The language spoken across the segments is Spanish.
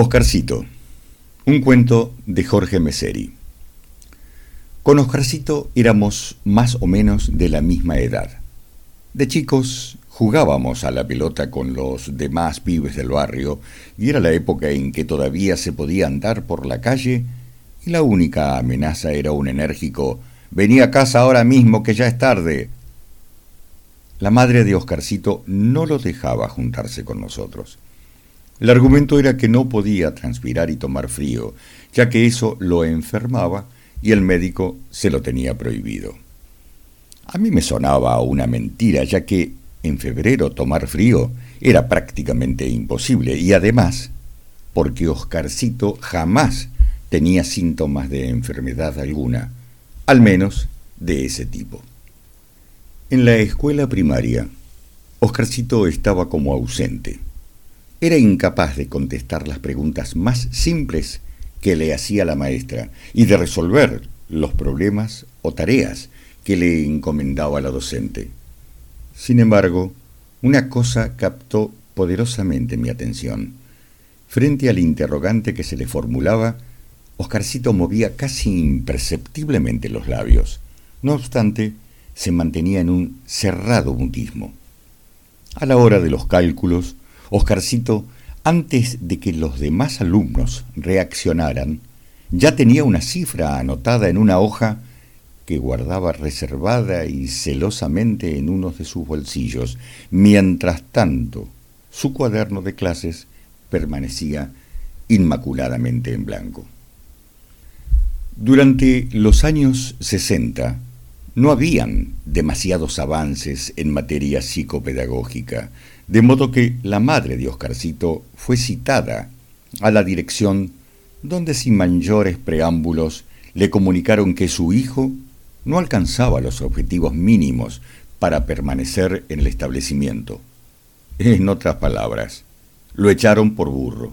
Oscarcito, un cuento de Jorge Meseri. Con Oscarcito éramos más o menos de la misma edad. De chicos jugábamos a la pelota con los demás pibes del barrio y era la época en que todavía se podía andar por la calle y la única amenaza era un enérgico «Vení a casa ahora mismo que ya es tarde». La madre de Oscarcito no lo dejaba juntarse con nosotros. El argumento era que no podía transpirar y tomar frío, ya que eso lo enfermaba y el médico se lo tenía prohibido. A mí me sonaba una mentira, ya que en febrero tomar frío era prácticamente imposible y además porque Oscarcito jamás tenía síntomas de enfermedad alguna, al menos de ese tipo. En la escuela primaria, Oscarcito estaba como ausente. Era incapaz de contestar las preguntas más simples que le hacía la maestra y de resolver los problemas o tareas que le encomendaba la docente. Sin embargo, una cosa captó poderosamente mi atención. Frente al interrogante que se le formulaba, Oscarcito movía casi imperceptiblemente los labios. No obstante, se mantenía en un cerrado mutismo. A la hora de los cálculos, Oscarcito, antes de que los demás alumnos reaccionaran, ya tenía una cifra anotada en una hoja que guardaba reservada y celosamente en uno de sus bolsillos. Mientras tanto, su cuaderno de clases permanecía inmaculadamente en blanco. Durante los años 60 no habían demasiados avances en materia psicopedagógica, de modo que la madre de Oscarcito fue citada a la dirección donde sin mayores preámbulos le comunicaron que su hijo no alcanzaba los objetivos mínimos para permanecer en el establecimiento. En otras palabras, lo echaron por burro.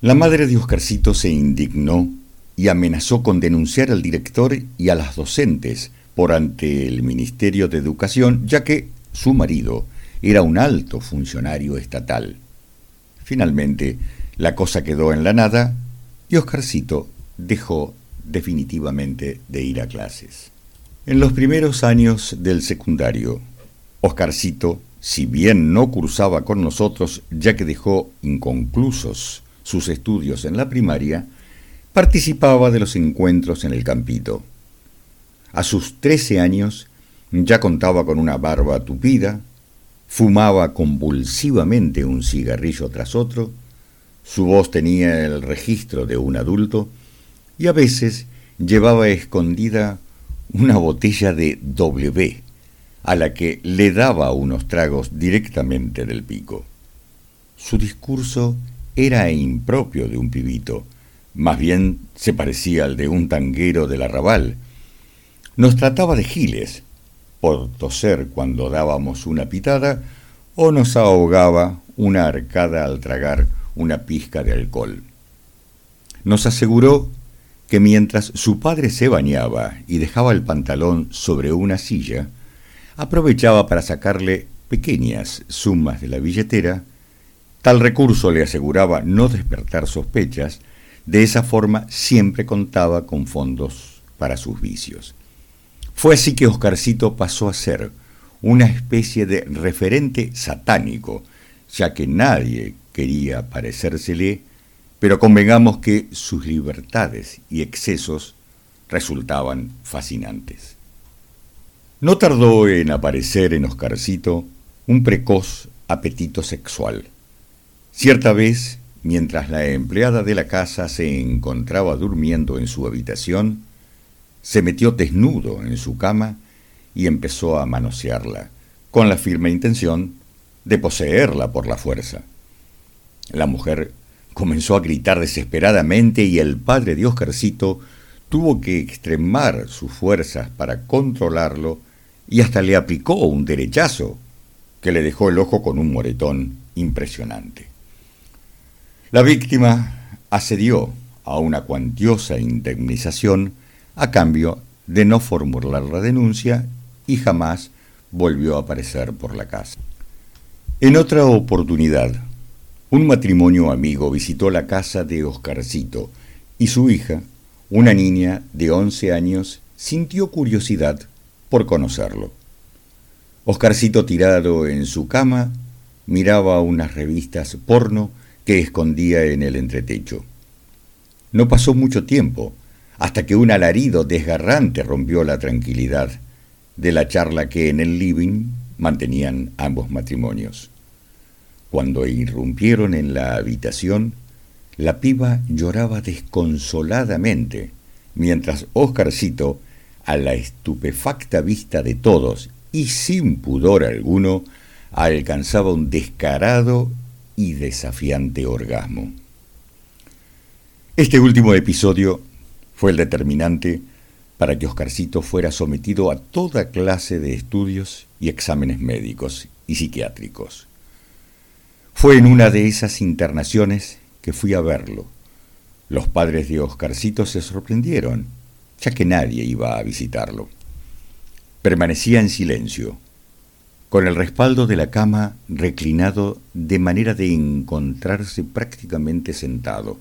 La madre de Oscarcito se indignó y amenazó con denunciar al director y a las docentes por ante el Ministerio de Educación, ya que su marido era un alto funcionario estatal. Finalmente, la cosa quedó en la nada y Oscarcito dejó definitivamente de ir a clases. En los primeros años del secundario, Oscarcito, si bien no cursaba con nosotros ya que dejó inconclusos sus estudios en la primaria, participaba de los encuentros en el campito. A sus trece años ya contaba con una barba tupida, fumaba convulsivamente un cigarrillo tras otro, su voz tenía el registro de un adulto y a veces llevaba escondida una botella de W, a la que le daba unos tragos directamente del pico. Su discurso era impropio de un pibito, más bien se parecía al de un tanguero del arrabal. Nos trataba de giles, por toser cuando dábamos una pitada, o nos ahogaba una arcada al tragar una pizca de alcohol. Nos aseguró que mientras su padre se bañaba y dejaba el pantalón sobre una silla, aprovechaba para sacarle pequeñas sumas de la billetera, tal recurso le aseguraba no despertar sospechas, de esa forma siempre contaba con fondos para sus vicios. Fue así que Oscarcito pasó a ser una especie de referente satánico, ya que nadie quería parecérsele, pero convengamos que sus libertades y excesos resultaban fascinantes. No tardó en aparecer en Oscarcito un precoz apetito sexual. Cierta vez, mientras la empleada de la casa se encontraba durmiendo en su habitación, se metió desnudo en su cama y empezó a manosearla, con la firme intención de poseerla por la fuerza. La mujer comenzó a gritar desesperadamente y el padre de Oscarcito tuvo que extremar sus fuerzas para controlarlo y hasta le aplicó un derechazo que le dejó el ojo con un moretón impresionante. La víctima accedió a una cuantiosa indemnización a cambio de no formular la denuncia y jamás volvió a aparecer por la casa. En otra oportunidad, Un matrimonio amigo visitó la casa de Oscarcito y su hija, una niña de 11 años, sintió curiosidad por conocerlo. Oscarcito tirado en su cama miraba unas revistas porno que escondía en el entretecho. No pasó mucho tiempo hasta que un alarido desgarrante rompió la tranquilidad de la charla que en el living mantenían ambos matrimonios. Cuando irrumpieron en la habitación, la piba lloraba desconsoladamente, mientras Oscarcito, a la estupefacta vista de todos y sin pudor alguno, alcanzaba un descarado y desafiante orgasmo. Este último episodio fue el determinante para que Oscarcito fuera sometido a toda clase de estudios y exámenes médicos y psiquiátricos. Fue en una de esas internaciones que fui a verlo. Los padres de Oscarcito se sorprendieron, ya que nadie iba a visitarlo. Permanecía en silencio, con el respaldo de la cama reclinado de manera de encontrarse prácticamente sentado.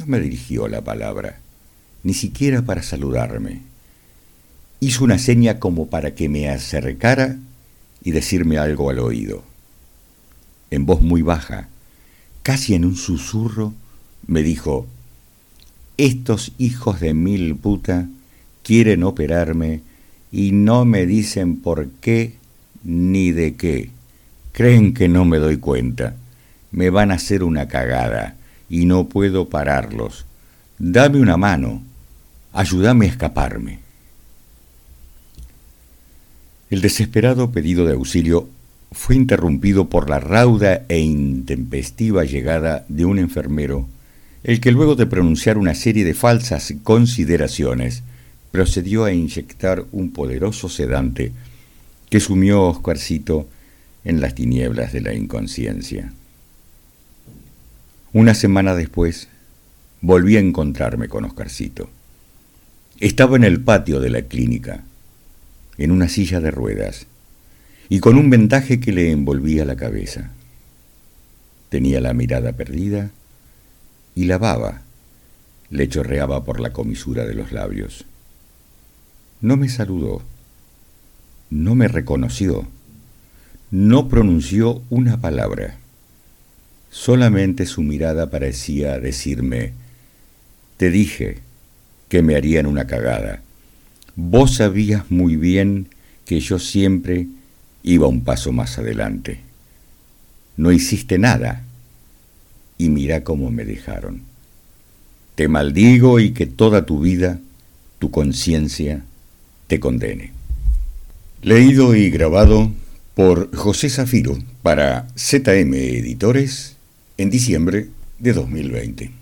No me dirigió la palabra, ni siquiera para saludarme. Hizo una seña como para que me acercara y decirme algo al oído. En voz muy baja, casi en un susurro, me dijo, estos hijos de mil puta quieren operarme y no me dicen por qué ni de qué. Creen que no me doy cuenta. Me van a hacer una cagada y no puedo pararlos. Dame una mano. Ayúdame a escaparme. El desesperado pedido de auxilio fue interrumpido por la rauda e intempestiva llegada de un enfermero, el que luego de pronunciar una serie de falsas consideraciones, procedió a inyectar un poderoso sedante que sumió a Oscarcito en las tinieblas de la inconsciencia. Una semana después, volví a encontrarme con Oscarcito. Estaba en el patio de la clínica, en una silla de ruedas, y con un vendaje que le envolvía la cabeza. Tenía la mirada perdida y la baba le chorreaba por la comisura de los labios. No me saludó, no me reconoció, no pronunció una palabra. Solamente su mirada parecía decirme, te dije que me harían una cagada. Vos sabías muy bien que yo siempre iba un paso más adelante. No hiciste nada y mira cómo me dejaron. Te maldigo y que toda tu vida, tu conciencia, te condene. Leído y grabado por José Zafiro para ZM Editores en diciembre de 2020.